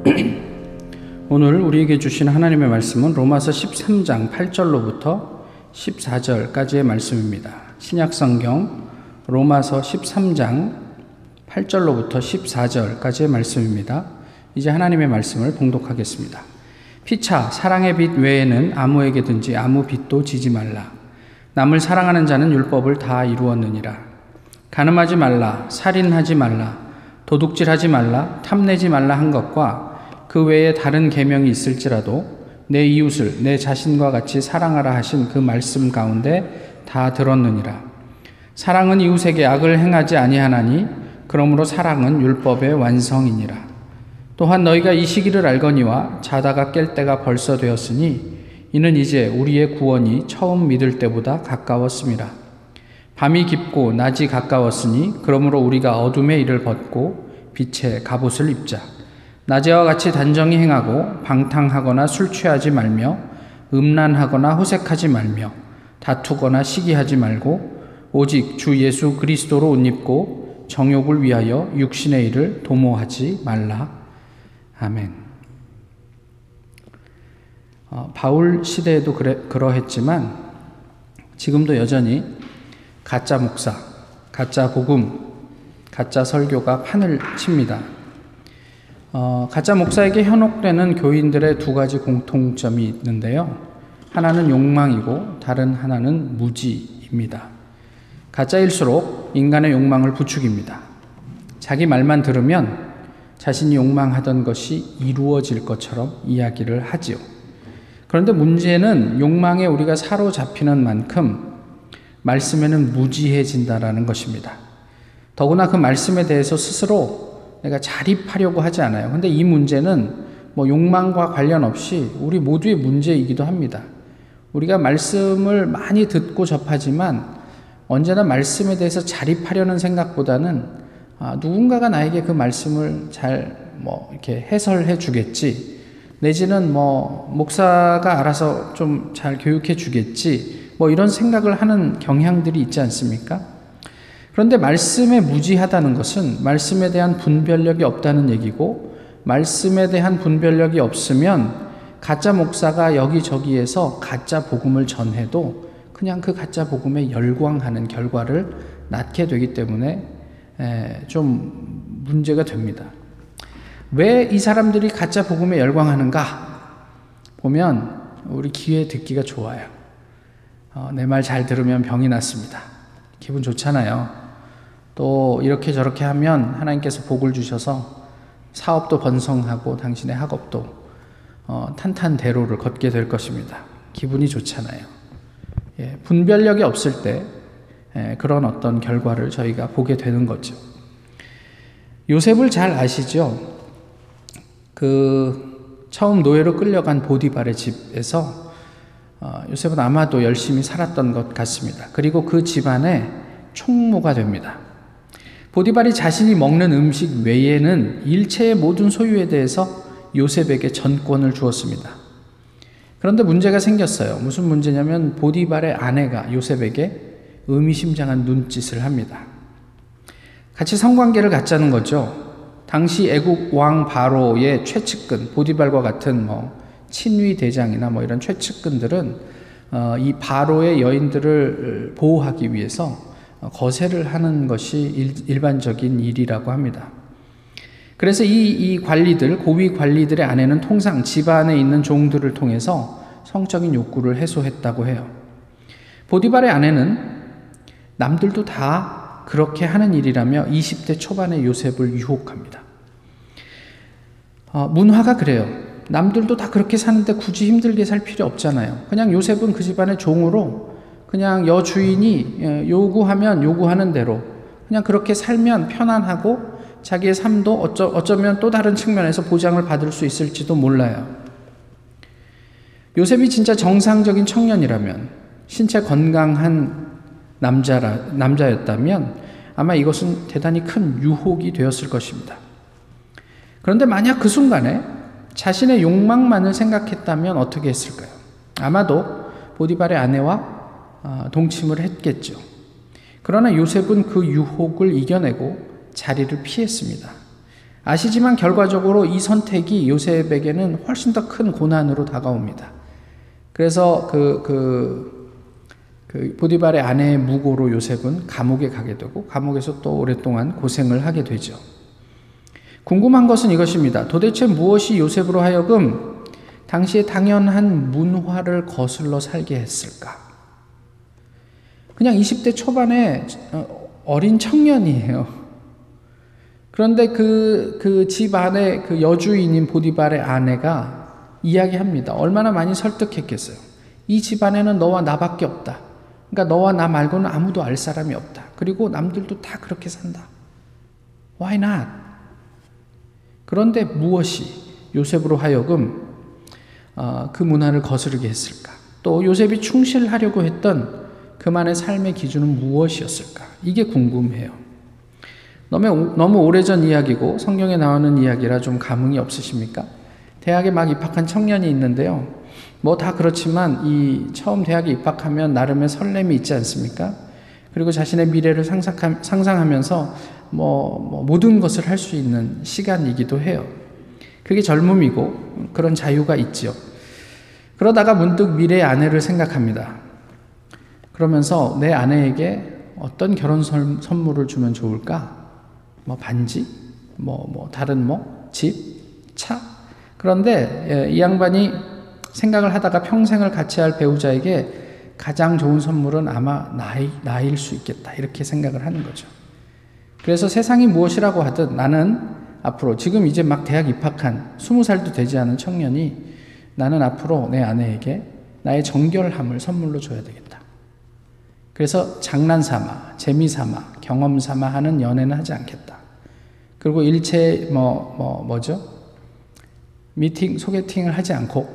오늘 우리에게 주신 하나님의 말씀은 로마서 13장 8절로부터 14절까지의 말씀입니다. 신약 성경 로마서 13장 8절로부터 14절까지의 말씀입니다. 이제 하나님의 말씀을 봉독하겠습니다. 피차 사랑의 빛 외에는 아무에게든지 아무 빛도 지지 말라. 남을 사랑하는 자는 율법을 다 이루었느니라. 가늠하지 말라, 살인하지 말라, 도둑질하지 말라, 탐내지 말라 한 것과 그 외에 다른 계명이 있을지라도 내 이웃을 내 자신과 같이 사랑하라 하신 그 말씀 가운데 다 들었느니라. 사랑은 이웃에게 악을 행하지 아니하나니 그러므로 사랑은 율법의 완성이니라. 또한 너희가 이 시기를 알거니와 자다가 깰 때가 벌써 되었으니 이는 이제 우리의 구원이 처음 믿을 때보다 가까웠습니다. 밤이 깊고 낮이 가까웠으니 그러므로 우리가 어둠의 일을 벗고 빛의 갑옷을 입자. 낮에와 같이 단정히 행하고 방탕하거나 술 취하지 말며 음란하거나 호색하지 말며 다투거나 시기하지 말고 오직 주 예수 그리스도로 옷 입고 정욕을 위하여 육신의 일을 도모하지 말라. 아멘. 어, 바울 시대에도 그래, 그러했지만 지금도 여전히 가짜 목사, 가짜 복음, 가짜 설교가 판을 칩니다. 어, 가짜 목사에게 현혹되는 교인들의 두 가지 공통점이 있는데요. 하나는 욕망이고 다른 하나는 무지입니다. 가짜일수록 인간의 욕망을 부추깁니다. 자기 말만 들으면 자신이 욕망하던 것이 이루어질 것처럼 이야기를 하지요. 그런데 문제는 욕망에 우리가 사로잡히는 만큼 말씀에는 무지해진다라는 것입니다. 더구나 그 말씀에 대해서 스스로 내가 자립하려고 하지 않아요. 근데 이 문제는 뭐 욕망과 관련 없이 우리 모두의 문제이기도 합니다. 우리가 말씀을 많이 듣고 접하지만 언제나 말씀에 대해서 자립하려는 생각보다는 아, 누군가가 나에게 그 말씀을 잘 뭐 이렇게 해설해 주겠지. 내지는 뭐 목사가 알아서 좀 잘 교육해 주겠지 뭐 이런 생각을 하는 경향들이 있지 않습니까? 그런데 말씀에 무지하다는 것은 말씀에 대한 분별력이 없다는 얘기고 말씀에 대한 분별력이 없으면 가짜 목사가 여기저기에서 가짜 복음을 전해도 그냥 그 가짜 복음에 열광하는 결과를 낳게 되기 때문에 좀 문제가 됩니다. 왜 이 사람들이 가짜 복음에 열광하는가? 보면 우리 귀에 듣기가 좋아요. 어, 내말 잘 들으면 병이 낫습니다. 기분 좋잖아요. 또 이렇게 저렇게 하면 하나님께서 복을 주셔서 사업도 번성하고 당신의 학업도 어, 탄탄대로를 걷게 될 것입니다. 기분이 좋잖아요. 예, 분별력이 없을 때 예, 그런 어떤 결과를 저희가 보게 되는 거죠. 요셉을 잘 아시죠? 그 처음 노예로 끌려간 보디발의 집에서 어, 요셉은 아마도 열심히 살았던 것 같습니다. 그리고 그 집안의 총무가 됩니다. 보디발이 자신이 먹는 음식 외에는 일체의 모든 소유에 대해서 요셉에게 전권을 주었습니다. 그런데 문제가 생겼어요. 무슨 문제냐면 보디발의 아내가 요셉에게 의미심장한 눈짓을 합니다. 같이 성관계를 갖자는 거죠. 당시 애국 왕 바로의 최측근 보디발과 같은 뭐 친위 대장이나 뭐 이런 최측근들은 어, 이 바로의 여인들을 보호하기 위해서 거세를 하는 것이 일, 반적인 일이라고 합니다. 그래서 이, 이 관리들, 고위 관리들의 아내는 통상 집안에 있는 종들을 통해서 성적인 욕구를 해소했다고 해요. 보디발의 아내는 남들도 다 그렇게 하는 일이라며 20대 초반의 요셉을 유혹합니다. 어, 문화가 그래요. 남들도 다 그렇게 사는데 굳이 힘들게 살 필요 없잖아요. 그냥 요셉은 그 집안의 종으로 그냥 여주인이 예, 요구하면 요구하는 대로 그냥 그렇게 살면 편안하고 자기의 삶도 어쩌, 어쩌면 또 다른 측면에서 보장을 받을 수 있을지도 몰라요. 요셉이 진짜 정상적인 청년이라면 신체 건강한 남자라, 남자였다면 아마 이것은 대단히 큰 유혹이 되었을 것입니다. 그런데 만약 그 순간에 자신의 욕망만을 생각했다면 어떻게 했을까요? 아마도 보디발의 아내와 어, 동침을 했겠죠. 그러나 요셉은 그 유혹을 이겨내고 자리를 피했습니다. 아시지만 결과적으로 이 선택이 요셉에게는 훨씬 더 큰 고난으로 다가옵니다. 그래서 그, 그, 그 보디발의 아내의 무고로 요셉은 감옥에 가게 되고 감옥에서 또 오랫동안 고생을 하게 되죠. 궁금한 것은 이것입니다. 도대체 무엇이 요셉으로 하여금 당시에 당연한 문화를 거슬러 살게 했을까? 그냥 20대 초반에 어, 어린 청년이에요. 그런데 그, 그 집 안에 그 여주인인 보디발의 아내가 이야기합니다. 얼마나 많이 설득했겠어요. 이 집안에는 너와 나밖에 없다. 그러니까 너와 나 말고는 아무도 알 사람이 없다. 그리고 남들도 다 그렇게 산다. Why not? 그런데 무엇이 요셉으로 하여금 어, 그 문화를 거스르게 했을까? 또 요셉이 충실하려고 했던 그만의 삶의 기준은 무엇이었을까? 이게 궁금해요. 너무, 너무 오래전 이야기고 성경에 나오는 이야기라 좀 감흥이 없으십니까? 대학에 막 입학한 청년이 있는데요. 뭐 다 그렇지만 이 처음 대학에 입학하면 나름의 설렘이 있지 않습니까? 그리고 자신의 미래를 상상하면서 뭐, 뭐 모든 것을 할 수 있는 시간이기도 해요. 그게 젊음이고 그런 자유가 있지요. 그러다가 문득 미래의 아내를 생각합니다. 그러면서 내 아내에게 어떤 결혼 선물을 주면 좋을까? 뭐 반지, 뭐, 뭐 다른 뭐 집, 차. 그런데 예, 이 양반이 생각을 하다가 평생을 같이 할 배우자에게 가장 좋은 선물은 아마 나이, 나일 수 있겠다. 이렇게 생각을 하는 거죠. 그래서 세상이 무엇이라고 하든 나는 앞으로 지금 이제 막 대학 입학한 20살도 되지 않은 청년이 나는 앞으로 내 아내에게 나의 정결함을 선물로 줘야 되겠다. 그래서 장난 삼아, 재미 삼아, 경험 삼아 하는 연애는 하지 않겠다. 그리고 일체 뭐, 뭐, 뭐죠? 미팅, 소개팅을 하지 않고,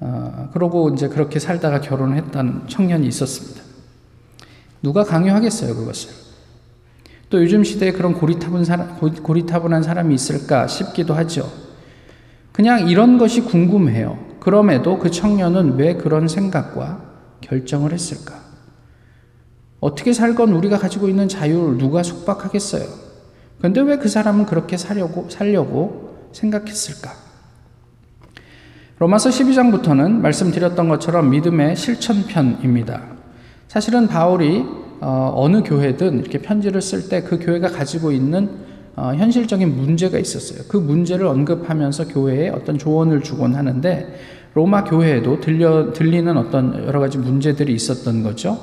어, 그러고 이제 그렇게 살다가 결혼을 했던 청년이 있었습니다. 누가 강요하겠어요, 그것을? 또 요즘 시대에 그런 고리타분 사람, 고리타분한 사람이 있을까 싶기도 하죠. 그냥 이런 것이 궁금해요. 그럼에도 그 청년은 왜 그런 생각과 결정을 했을까? 어떻게 살건 우리가 가지고 있는 자유를 누가 속박하겠어요? 그런데 왜 그 사람은 그렇게 살려고, 살려고 생각했을까? 로마서 12장부터는 말씀드렸던 것처럼 믿음의 실천편입니다. 사실은 바울이 어, 느 교회든 이렇게 편지를 쓸 때 그 교회가 가지고 있는 어, 현실적인 문제가 있었어요. 그 문제를 언급하면서 교회에 어떤 조언을 주곤 하는데 로마 교회에도 들려, 들리는 어떤 여러 가지 문제들이 있었던 거죠.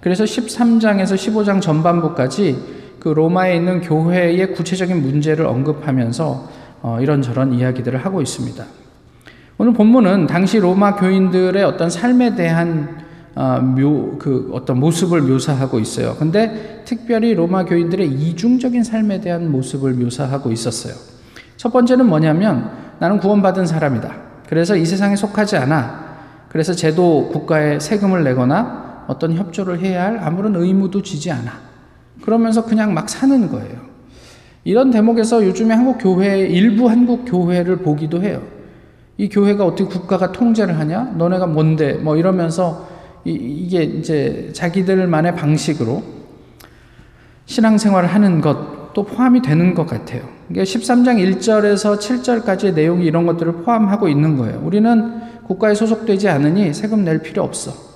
그래서 13장에서 15장 전반부까지 그 로마에 있는 교회의 구체적인 문제를 언급하면서 어, 이런저런 이야기들을 하고 있습니다. 오늘 본문은 당시 로마 교인들의 어떤 삶에 대한 어, 묘, 그 어떤 모습을 묘사하고 있어요. 근데 특별히 로마 교인들의 이중적인 삶에 대한 모습을 묘사하고 있었어요. 첫 번째는 뭐냐면 나는 구원받은 사람이다. 그래서 이 세상에 속하지 않아. 그래서 제도 국가에 세금을 내거나 어떤 협조를 해야 할 아무런 의무도 지지 않아. 그러면서 그냥 막 사는 거예요. 이런 대목에서 요즘에 한국 교회, 일부 한국 교회를 보기도 해요. 이 교회가 어떻게 국가가 통제를 하냐? 너네가 뭔데? 뭐 이러면서 이, 게 이제 자기들만의 방식으로 신앙생활을 하는 것도 포함이 되는 것 같아요. 이게 13장 1절에서 7절까지의 내용이 이런 것들을 포함하고 있는 거예요. 우리는 국가에 소속되지 않으니 세금 낼 필요 없어.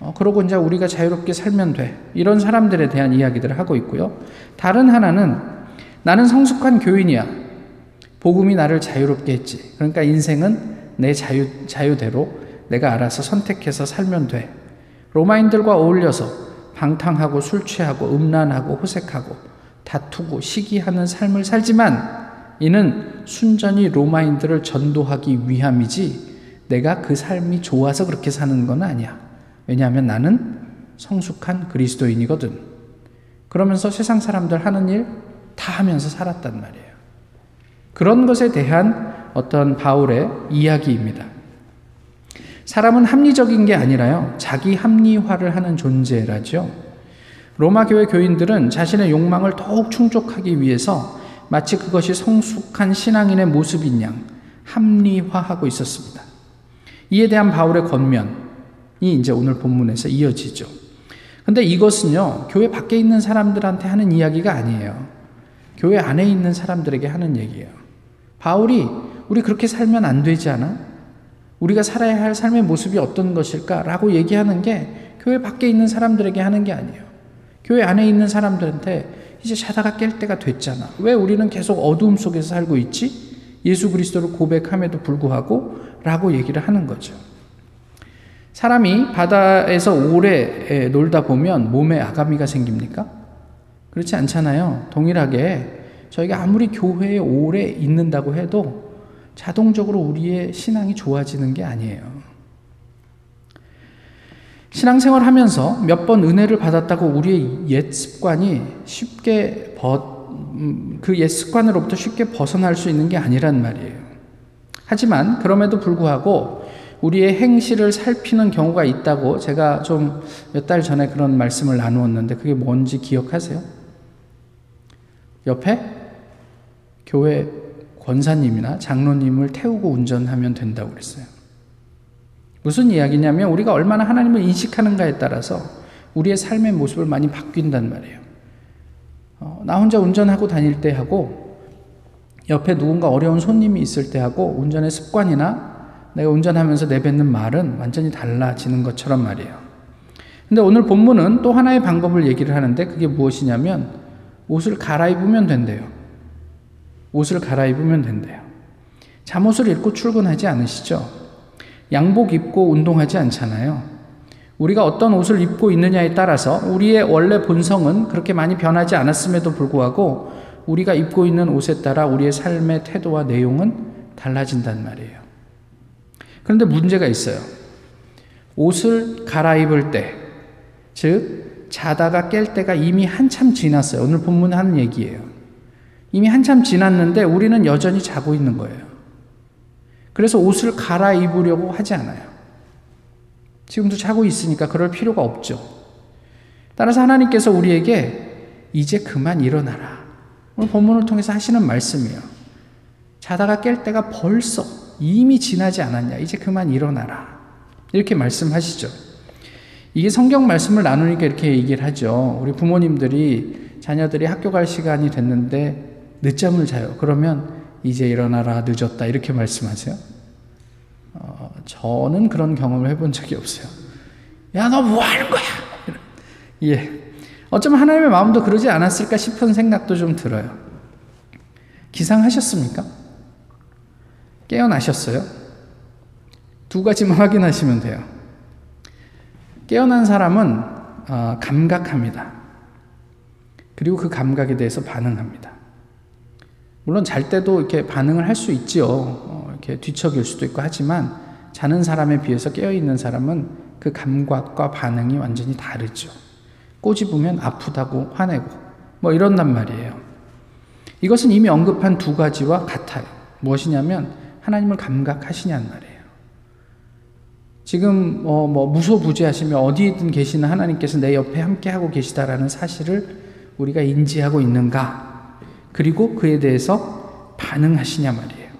어, 그러고 이제 우리가 자유롭게 살면 돼. 이런 사람들에 대한 이야기들을 하고 있고요. 다른 하나는 나는 성숙한 교인이야. 복음이 나를 자유롭게 했지. 그러니까 인생은 내 자유, 자유대로 내가 알아서 선택해서 살면 돼. 로마인들과 어울려서 방탕하고 술 취하고 음란하고 호색하고 다투고 시기하는 삶을 살지만 이는 순전히 로마인들을 전도하기 위함이지 내가 그 삶이 좋아서 그렇게 사는 건 아니야. 왜냐하면 나는 성숙한 그리스도인이거든. 그러면서 세상 사람들 하는 일 다 하면서 살았단 말이에요. 그런 것에 대한 어떤 바울의 이야기입니다. 사람은 합리적인 게 아니라요, 자기 합리화를 하는 존재라죠. 로마 교회 교인들은 자신의 욕망을 더욱 충족하기 위해서 마치 그것이 성숙한 신앙인의 모습인 양 합리화하고 있었습니다. 이에 대한 바울의 권면, 이 이제 오늘 본문에서 이어지죠. 근데 이것은요, 교회 밖에 있는 사람들한테 하는 이야기가 아니에요. 교회 안에 있는 사람들에게 하는 얘기예요. 바울이 우리 그렇게 살면 안 되지 않아? 우리가 살아야 할 삶의 모습이 어떤 것일까라고 얘기하는 게 교회 밖에 있는 사람들에게 하는 게 아니에요. 교회 안에 있는 사람들한테 이제 자다가 깰 때가 됐잖아. 왜 우리는 계속 어두움 속에서 살고 있지? 예수 그리스도를 고백함에도 불구하고 라고 얘기를 하는 거죠. 사람이 바다에서 오래 놀다 보면 몸에 아가미가 생깁니까? 그렇지 않잖아요. 동일하게 저희가 아무리 교회에 오래 있는다고 해도 자동적으로 우리의 신앙이 좋아지는 게 아니에요. 신앙생활 하면서 몇 번 은혜를 받았다고 우리의 옛 습관이 쉽게 음, 그옛 습관으로부터 쉽게 벗어날 수 있는 게 아니란 말이에요. 하지만 그럼에도 불구하고 우리의 행실을 살피는 경우가 있다고 제가 좀 몇 달 전에 그런 말씀을 나누었는데 그게 뭔지 기억하세요? 옆에 교회 권사님이나 장로님을 태우고 운전하면 된다고 그랬어요. 무슨 이야기냐면 우리가 얼마나 하나님을 인식하는가에 따라서 우리의 삶의 모습을 많이 바뀐단 말이에요. 어, 나 혼자 운전하고 다닐 때 하고 옆에 누군가 어려운 손님이 있을 때 하고 운전의 습관이나 내가 운전하면서 내뱉는 말은 완전히 달라지는 것처럼 말이에요. 근데 오늘 본문은 또 하나의 방법을 얘기를 하는데 그게 무엇이냐면 옷을 갈아입으면 된대요. 옷을 갈아입으면 된대요. 잠옷을 입고 출근하지 않으시죠? 양복 입고 운동하지 않잖아요. 우리가 어떤 옷을 입고 있느냐에 따라서 우리의 원래 본성은 그렇게 많이 변하지 않았음에도 불구하고 우리가 입고 있는 옷에 따라 우리의 삶의 태도와 내용은 달라진단 말이에요. 그런데 문제가 있어요. 옷을 갈아입을 때, 즉, 자다가 깰 때가 이미 한참 지났어요. 오늘 본문 하는 얘기예요. 이미 한참 지났는데 우리는 여전히 자고 있는 거예요. 그래서 옷을 갈아입으려고 하지 않아요. 지금도 자고 있으니까 그럴 필요가 없죠. 따라서 하나님께서 우리에게 이제 그만 일어나라. 오늘 본문을 통해서 하시는 말씀이에요. 자다가 깰 때가 벌써 이미 지나지 않았냐. 이제 그만 일어나라. 이렇게 말씀하시죠. 이게 성경 말씀을 나누니까 이렇게 얘기를 하죠. 우리 부모님들이 자녀들이 학교 갈 시간이 됐는데 늦잠을 자요. 그러면 이제 일어나라 늦었다 이렇게 말씀하세요. 어, 저는 그런 경험을 해본 적이 없어요. 야, 너 뭐 하는 거야? 예. 어쩌면 하나님의 마음도 그러지 않았을까 싶은 생각도 좀 들어요. 기상하셨습니까? 깨어나셨어요? 두 가지만 확인하시면 돼요. 깨어난 사람은 어, 감각합니다. 그리고 그 감각에 대해서 반응합니다. 물론 잘 때도 이렇게 반응을 할 수 있지요. 어, 이렇게 뒤척일 수도 있고 하지만 자는 사람에 비해서 깨어 있는 사람은 그 감각과 반응이 완전히 다르죠. 꼬집으면 아프다고 화내고 뭐 이런단 말이에요. 이것은 이미 언급한 두 가지와 같아요. 무엇이냐면 하나님을 감각하시냐는 말이에요. 지금 어, 뭐 무소부재하시며 어디든 계시는 하나님께서 내 옆에 함께 하고 계시다라는 사실을 우리가 인지하고 있는가? 그리고 그에 대해서 반응하시냐 말이에요.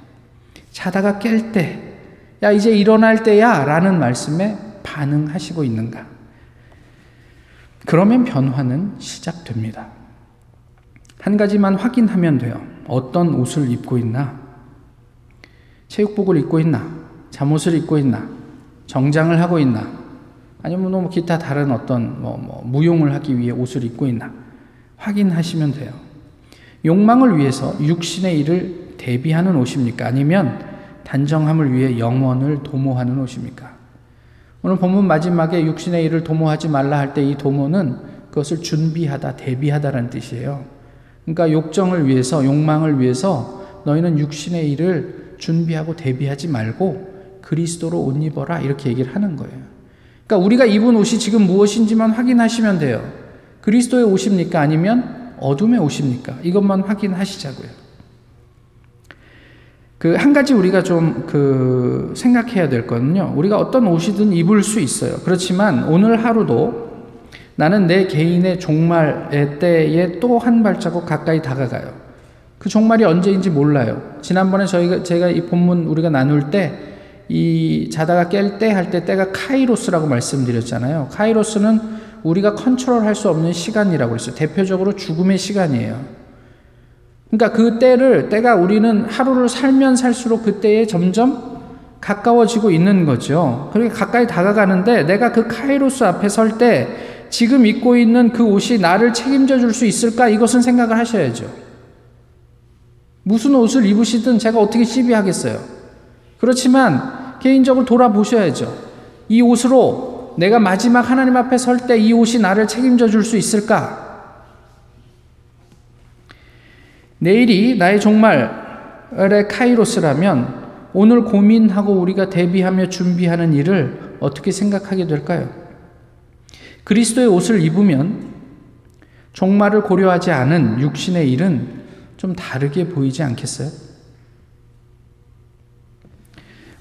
자다가 깰 때, 야 이제 일어날 때야 라는 말씀에 반응하시고 있는가? 그러면 변화는 시작됩니다. 한 가지만 확인하면 돼요. 어떤 옷을 입고 있나? 체육복을 입고 있나? 잠옷을 입고 있나? 정장을 하고 있나? 아니면 뭐 기타 다른 어떤 뭐, 뭐 무용을 하기 위해 옷을 입고 있나? 확인하시면 돼요. 욕망을 위해서 육신의 일을 대비하는 옷입니까? 아니면 단정함을 위해 영원을 도모하는 옷입니까? 오늘 본문 마지막에 육신의 일을 도모하지 말라 할 때 이 도모는 그것을 준비하다, 대비하다라는 뜻이에요. 그러니까 욕정을 위해서, 욕망을 위해서 너희는 육신의 일을 준비하고 대비하지 말고 그리스도로 옷 입어라 이렇게 얘기를 하는 거예요. 그러니까 우리가 입은 옷이 지금 무엇인지만 확인하시면 돼요. 그리스도의 옷입니까? 아니면 어둠의 옷입니까? 이것만 확인하시자고요. 그 한 가지 우리가 좀 그 생각해야 될 거는요. 우리가 어떤 옷이든 입을 수 있어요. 그렇지만 오늘 하루도 나는 내 개인의 종말의 때에 또 한 발자국 가까이 다가가요. 그 종말이 언제인지 몰라요. 지난번에 저희가 제가 이 본문 우리가 나눌 때 이 자다가 깰 때 할 때 때가 카이로스라고 말씀드렸잖아요. 카이로스는 우리가 컨트롤할 수 없는 시간이라고 했어요. 대표적으로 죽음의 시간이에요. 그러니까 그 때를, 때가 우리는 하루를 살면 살수록 그 때에 점점 가까워지고 있는 거죠. 그러니까 가까이 다가가는데 내가 그 카이로스 앞에 설 때 지금 입고 있는 그 옷이 나를 책임져 줄 수 있을까? 이것은 생각을 하셔야죠. 무슨 옷을 입으시든 제가 어떻게 시비하겠어요. 그렇지만 개인적으로 돌아보셔야죠. 이 옷으로 내가 마지막 하나님 앞에 설 때 이 옷이 나를 책임져 줄 수 있을까? 내일이 나의 종말의 카이로스라면 오늘 고민하고 우리가 대비하며 준비하는 일을 어떻게 생각하게 될까요? 그리스도의 옷을 입으면 종말을 고려하지 않은 육신의 일은 좀 다르게 보이지 않겠어요?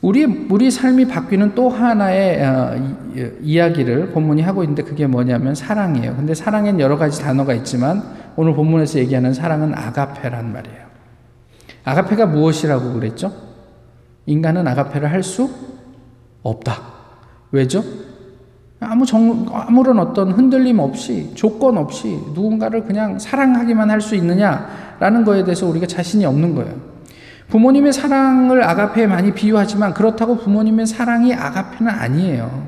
우리 우리 삶이 바뀌는 또 하나의 어, 이야기를 본문이 하고 있는데 그게 뭐냐면 사랑이에요. 근데 사랑엔 여러 가지 단어가 있지만 오늘 본문에서 얘기하는 사랑은 아가페란 말이에요. 아가페가 무엇이라고 그랬죠? 인간은 아가페를 할 수 없다. 왜죠? 아무 정, 아무런 어떤 흔들림 없이, 조건 없이 누군가를 그냥 사랑하기만 할 수 있느냐라는 거에 대해서 우리가 자신이 없는 거예요. 부모님의 사랑을 아가페에 많이 비유하지만 그렇다고 부모님의 사랑이 아가페는 아니에요.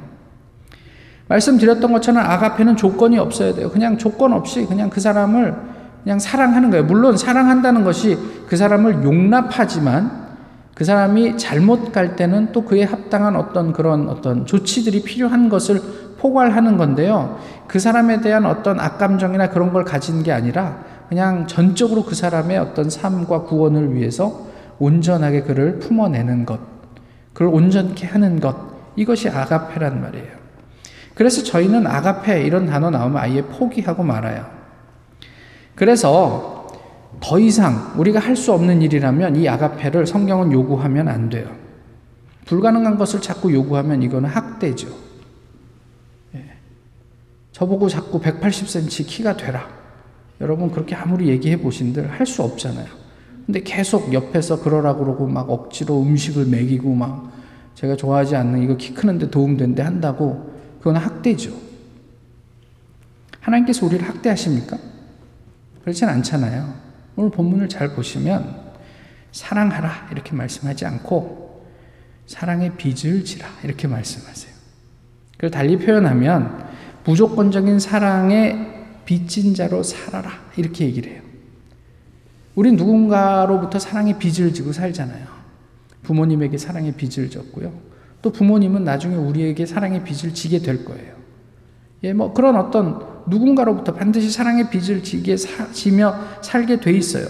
말씀드렸던 것처럼 아가페는 조건이 없어야 돼요. 그냥 조건 없이 그냥 그 사람을 그냥 사랑하는 거예요. 물론 사랑한다는 것이 그 사람을 용납하지만 그 사람이 잘못 갈 때는 또 그에 합당한 어떤 그런 어떤 조치들이 필요한 것을 포괄하는 건데요. 그 사람에 대한 어떤 악감정이나 그런 걸 가진 게 아니라 그냥 전적으로 그 사람의 어떤 삶과 구원을 위해서 온전하게 그를 품어내는 것, 그를 온전케 하는 것, 이것이 아가페란 말이에요. 그래서 저희는 아가페 이런 단어 나오면 아예 포기하고 말아요. 그래서 더 이상 우리가 할 수 없는 일이라면 이 아가페를 성경은 요구하면 안 돼요. 불가능한 것을 자꾸 요구하면 이거는 학대죠. 예. 저보고 자꾸 180cm 키가 되라. 여러분 그렇게 아무리 얘기해 보신들 할 수 없잖아요. 근데 계속 옆에서 그러라고 그러고 막 억지로 음식을 먹이고 막 제가 좋아하지 않는 이거 키 크는데 도움된대 한다고 그건 학대죠. 하나님께서 우리를 학대하십니까? 그렇진 않잖아요. 오늘 본문을 잘 보시면 사랑하라 이렇게 말씀하지 않고 사랑의 빚을 지라 이렇게 말씀하세요. 그걸 달리 표현하면 무조건적인 사랑의 빚진 자로 살아라 이렇게 얘기를 해요. 우리 누군가로부터 사랑의 빚을 지고 살잖아요. 부모님에게 사랑의 빚을 졌고요. 또 부모님은 나중에 우리에게 사랑의 빚을 지게 될 거예요. 예, 뭐 그런 어떤 누군가로부터 반드시 사랑의 빚을 지게 사, 지며 살게 돼 있어요.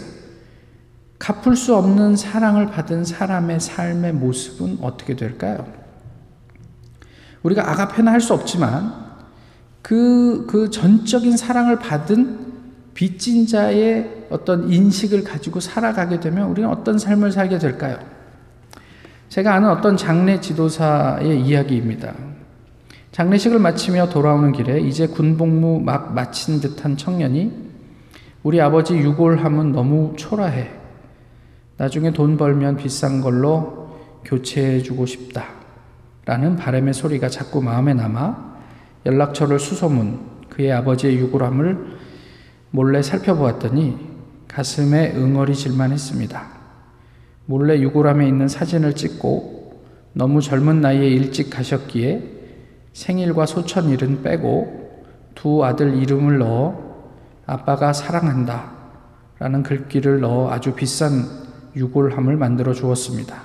갚을 수 없는 사랑을 받은 사람의 삶의 모습은 어떻게 될까요? 우리가 아가페나 할 수 없지만 그, 그 전적인 사랑을 받은 빚진 자의 어떤 인식을 가지고 살아가게 되면 우리는 어떤 삶을 살게 될까요? 제가 아는 어떤 장례 지도사의 이야기입니다. 장례식을 마치며 돌아오는 길에 이제 군복무 막 마친 듯한 청년이 우리 아버지 유골함은 너무 초라해. 나중에 돈 벌면 비싼 걸로 교체해 주고 싶다. 라는 바람의 소리가 자꾸 마음에 남아 연락처를 수소문 그의 아버지의 유골함을 몰래 살펴보았더니 가슴에 응어리질만 했습니다. 몰래 유골함에 있는 사진을 찍고 너무 젊은 나이에 일찍 가셨기에 생일과 소천일은 빼고 두 아들 이름을 넣어 아빠가 사랑한다 라는 글귀를 넣어 아주 비싼 유골함을 만들어 주었습니다.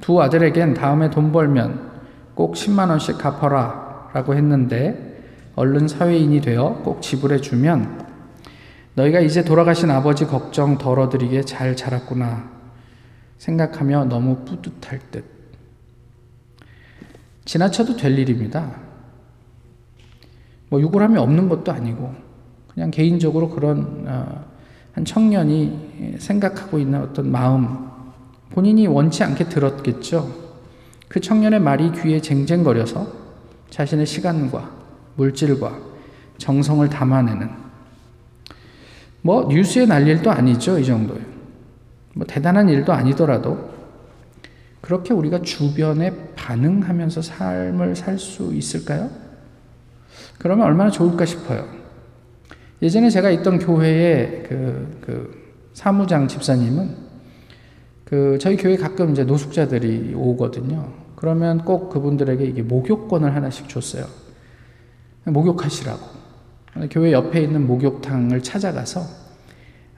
두 아들에겐 다음에 돈 벌면 꼭 10만 원씩 갚아라 라고 했는데 얼른 사회인이 되어 꼭 지불해 주면 너희가 이제 돌아가신 아버지 걱정 덜어드리게 잘 자랐구나 생각하며 너무 뿌듯할 듯 지나쳐도 될 일입니다. 뭐 유골함이 없는 것도 아니고 그냥 개인적으로 그런 어, 한 청년이 생각하고 있는 어떤 마음 본인이 원치 않게 들었겠죠. 그 청년의 말이 귀에 쟁쟁거려서 자신의 시간과 물질과 정성을 담아내는 뭐 뉴스에 날 일도 아니죠 이 정도요. 뭐 대단한 일도 아니더라도 그렇게 우리가 주변에 반응하면서 삶을 살 수 있을까요? 그러면 얼마나 좋을까 싶어요. 예전에 제가 있던 교회에 그, 그 사무장 집사님은 그 저희 교회 가끔 이제 노숙자들이 오거든요. 그러면 꼭 그분들에게 이게 목욕권을 하나씩 줬어요. 목욕하시라고. 교회 옆에 있는 목욕탕을 찾아가서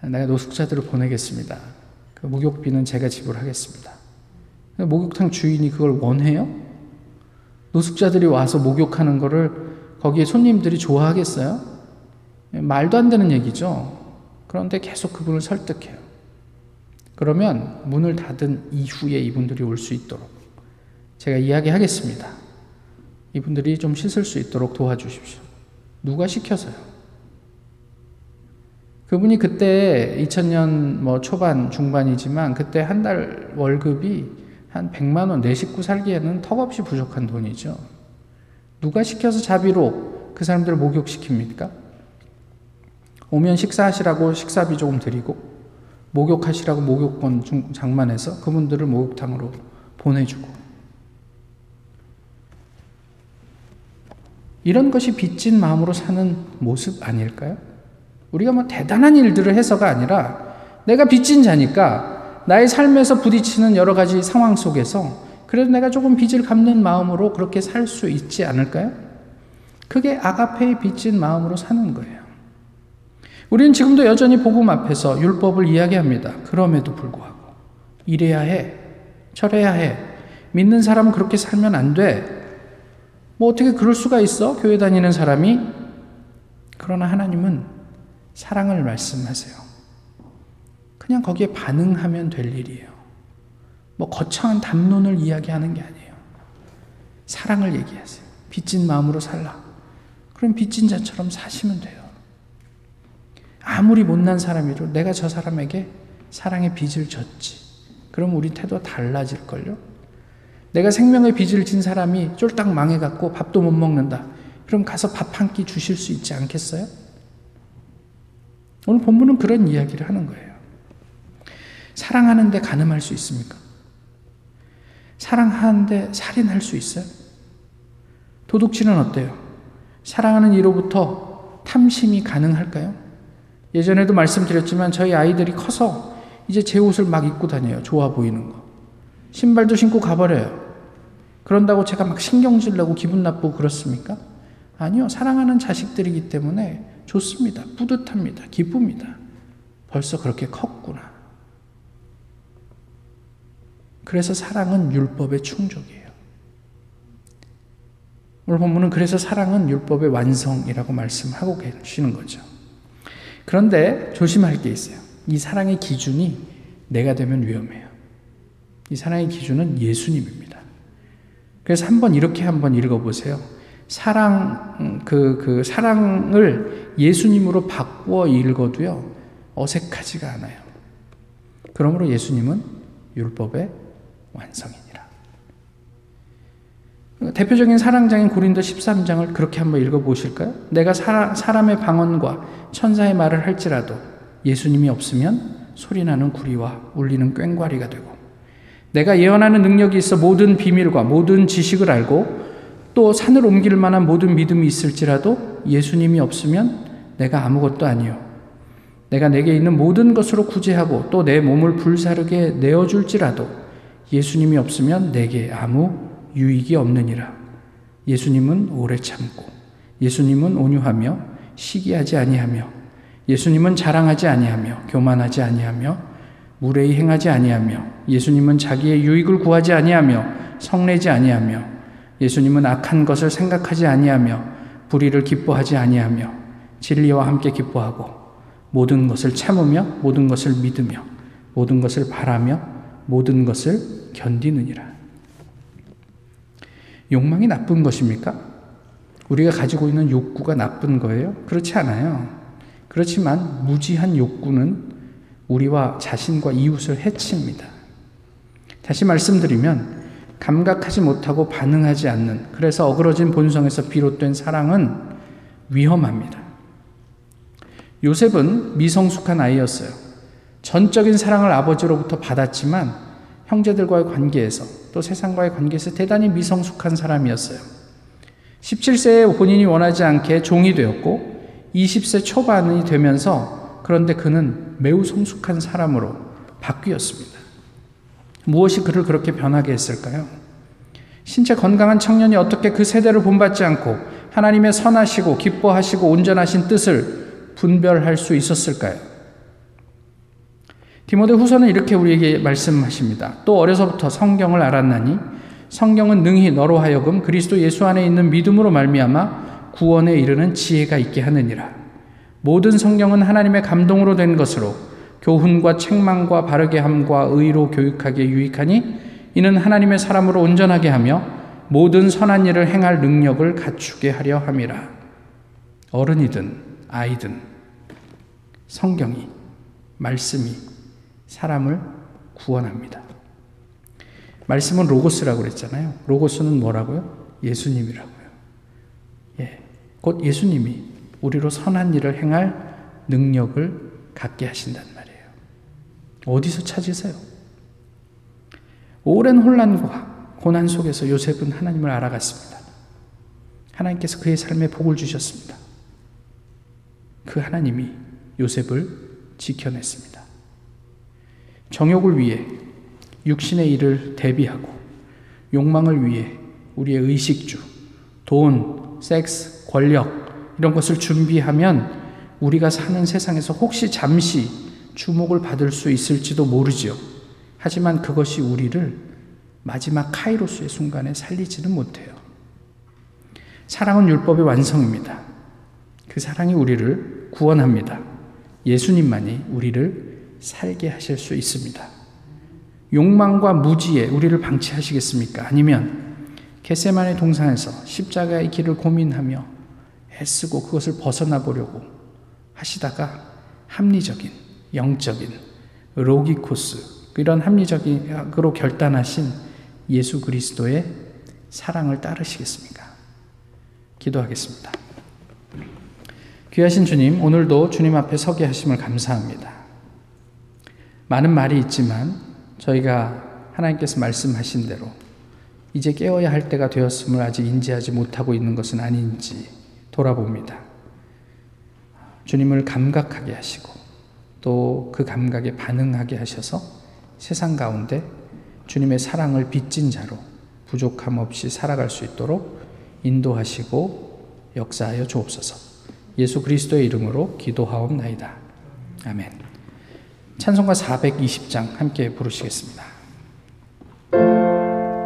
내가 노숙자들을 보내겠습니다. 그 목욕비는 제가 지불하겠습니다. 목욕탕 주인이 그걸 원해요? 노숙자들이 와서 목욕하는 거를 거기에 손님들이 좋아하겠어요? 말도 안 되는 얘기죠. 그런데 계속 그분을 설득해요. 그러면 문을 닫은 이후에 이분들이 올 수 있도록 제가 이야기하겠습니다. 이분들이 좀 씻을 수 있도록 도와주십시오. 누가 시켜서요? 그분이 그때 2000년 뭐 초반, 중반이지만 그때 한 달 월급이 한 100만 원, 내 식구 살기에는 턱없이 부족한 돈이죠. 누가 시켜서 자비로 그 사람들을 목욕시킵니까? 오면 식사하시라고 식사비 조금 드리고 목욕하시라고 목욕권 장만해서 그분들을 목욕탕으로 보내주고 이런 것이 빚진 마음으로 사는 모습 아닐까요? 우리가 뭐 대단한 일들을 해서가 아니라 내가 빚진 자니까 나의 삶에서 부딪히는 여러 가지 상황 속에서 그래도 내가 조금 빚을 갚는 마음으로 그렇게 살 수 있지 않을까요? 그게 아가페의 빚진 마음으로 사는 거예요. 우리는 지금도 여전히 복음 앞에서 율법을 이야기합니다. 그럼에도 불구하고 이래야 해, 저래야 해. 믿는 사람은 그렇게 살면 안 돼. 뭐 어떻게 그럴 수가 있어? 교회 다니는 사람이. 그러나 하나님은 사랑을 말씀하세요. 그냥 거기에 반응하면 될 일이에요. 뭐 거창한 담론을 이야기하는 게 아니에요. 사랑을 얘기하세요. 빚진 마음으로 살라. 그럼 빚진 자처럼 사시면 돼요. 아무리 못난 사람이도 내가 저 사람에게 사랑의 빚을 졌지. 그럼 우리 태도 달라질걸요? 내가 생명의 빚을 진 사람이 쫄딱 망해갖고 밥도 못 먹는다. 그럼 가서 밥 한 끼 주실 수 있지 않겠어요? 오늘 본문은 그런 이야기를 하는 거예요. 사랑하는데 가늠할 수 있습니까? 사랑하는데 살인할 수 있어요? 도둑질은 어때요? 사랑하는 이로부터 탐심이 가능할까요? 예전에도 말씀드렸지만 저희 아이들이 커서 이제 제 옷을 막 입고 다녀요. 좋아 보이는 거. 신발도 신고 가버려요. 그런다고 제가 막 신경질 내고 기분 나쁘고 그렇습니까? 아니요. 사랑하는 자식들이기 때문에 좋습니다. 뿌듯합니다. 기쁩니다. 벌써 그렇게 컸구나. 그래서 사랑은 율법의 충족이에요. 오늘 본문은 그래서 사랑은 율법의 완성이라고 말씀하고 계시는 거죠. 그런데 조심할 게 있어요. 이 사랑의 기준이 내가 되면 위험해요. 이 사랑의 기준은 예수님입니다. 그래서 한번 이렇게 한번 읽어보세요. 사랑, 그, 그 사랑을 예수님으로 바꾸어 읽어도요, 어색하지가 않아요. 그러므로 예수님은 율법의 완성이니라. 대표적인 사랑장인 고린도 13장을 그렇게 한번 읽어보실까요? 내가 사람, 사람의 방언과 천사의 말을 할지라도 예수님이 없으면 소리나는 구리와 울리는 꽹과리가 되고 내가 예언하는 능력이 있어 모든 비밀과 모든 지식을 알고 또 산을 옮길 만한 모든 믿음이 있을지라도 예수님이 없으면 내가 아무것도 아니요. 내가 내게 있는 모든 것으로 구제하고 또 내 몸을 불사르게 내어줄지라도 예수님이 없으면 내게 아무 유익이 없느니라. 예수님은 오래 참고, 예수님은 온유하며 시기하지 아니하며, 예수님은 자랑하지 아니하며 교만하지 아니하며 무례히 행하지 아니하며 예수님은 자기의 유익을 구하지 아니하며 성내지 아니하며 예수님은 악한 것을 생각하지 아니하며 불의를 기뻐하지 아니하며 진리와 함께 기뻐하고 모든 것을 참으며 모든 것을 믿으며 모든 것을 바라며 모든 것을 견디느니라. 욕망이 나쁜 것입니까? 우리가 가지고 있는 욕구가 나쁜 거예요? 그렇지 않아요. 그렇지만 무지한 욕구는 우리와 자신과 이웃을 해칩니다. 다시 말씀드리면 감각하지 못하고 반응하지 않는 그래서 어그러진 본성에서 비롯된 사랑은 위험합니다. 요셉은 미성숙한 아이였어요. 전적인 사랑을 아버지로부터 받았지만 형제들과의 관계에서 또 세상과의 관계에서 대단히 미성숙한 사람이었어요. 17세에 본인이 원하지 않게 종이 되었고 20세 초반이 되면서 그런데 그는 매우 성숙한 사람으로 바뀌었습니다. 무엇이 그를 그렇게 변하게 했을까요? 신체 건강한 청년이 어떻게 그 세대를 본받지 않고 하나님의 선하시고 기뻐하시고 온전하신 뜻을 분별할 수 있었을까요? 디모데 후서는 이렇게 우리에게 말씀하십니다. 또 어려서부터 성경을 알았나니 성경은 능히 너로 하여금 그리스도 예수 안에 있는 믿음으로 말미암아 구원에 이르는 지혜가 있게 하느니라. 모든 성경은 하나님의 감동으로 된 것으로 교훈과 책망과 바르게 함과 의로 교육하기에 유익하니 이는 하나님의 사람으로 온전하게 하며 모든 선한 일을 행할 능력을 갖추게 하려 함이라. 어른이든 아이든 성경이 말씀이 사람을 구원합니다. 말씀은 로고스라고 그랬잖아요. 로고스는 뭐라고요? 예수님이라고요. 예. 곧 예수님이 우리로 선한 일을 행할 능력을 갖게 하신단 말이에요. 어디서 찾으세요? 오랜 혼란과 고난 속에서 요셉은 하나님을 알아갔습니다. 하나님께서 그의 삶에 복을 주셨습니다. 그 하나님이 요셉을 지켜냈습니다. 정욕을 위해 육신의 일을 대비하고 욕망을 위해 우리의 의식주, 돈, 섹스, 권력 이런 것을 준비하면 우리가 사는 세상에서 혹시 잠시 주목을 받을 수 있을지도 모르지요. 하지만 그것이 우리를 마지막 카이로스의 순간에 살리지는 못해요. 사랑은 율법의 완성입니다. 그 사랑이 우리를 구원합니다. 예수님만이 우리를 살게 하실 수 있습니다. 욕망과 무지에 우리를 방치하시겠습니까? 아니면 겟세만의 동산에서 십자가의 길을 고민하며 애쓰고 그것을 벗어나 보려고 하시다가 합리적인 영적인 로기코스 이런 합리적으로 결단하신 예수 그리스도의 사랑을 따르시겠습니까? 기도하겠습니다. 귀하신 주님, 오늘도 주님 앞에 서게 하심을 감사합니다. 많은 말이 있지만 저희가 하나님께서 말씀하신 대로 이제 깨어야 할 때가 되었음을 아직 인지하지 못하고 있는 것은 아닌지 돌아봅니다. 주님을 감각하게 하시고 또 그 감각에 반응하게 하셔서 세상 가운데 주님의 사랑을 빚진 자로 부족함 없이 살아갈 수 있도록 인도하시고 역사하여 주옵소서. 예수 그리스도의 이름으로 기도하옵나이다. 아멘. 찬송가 420장 함께 부르시겠습니다.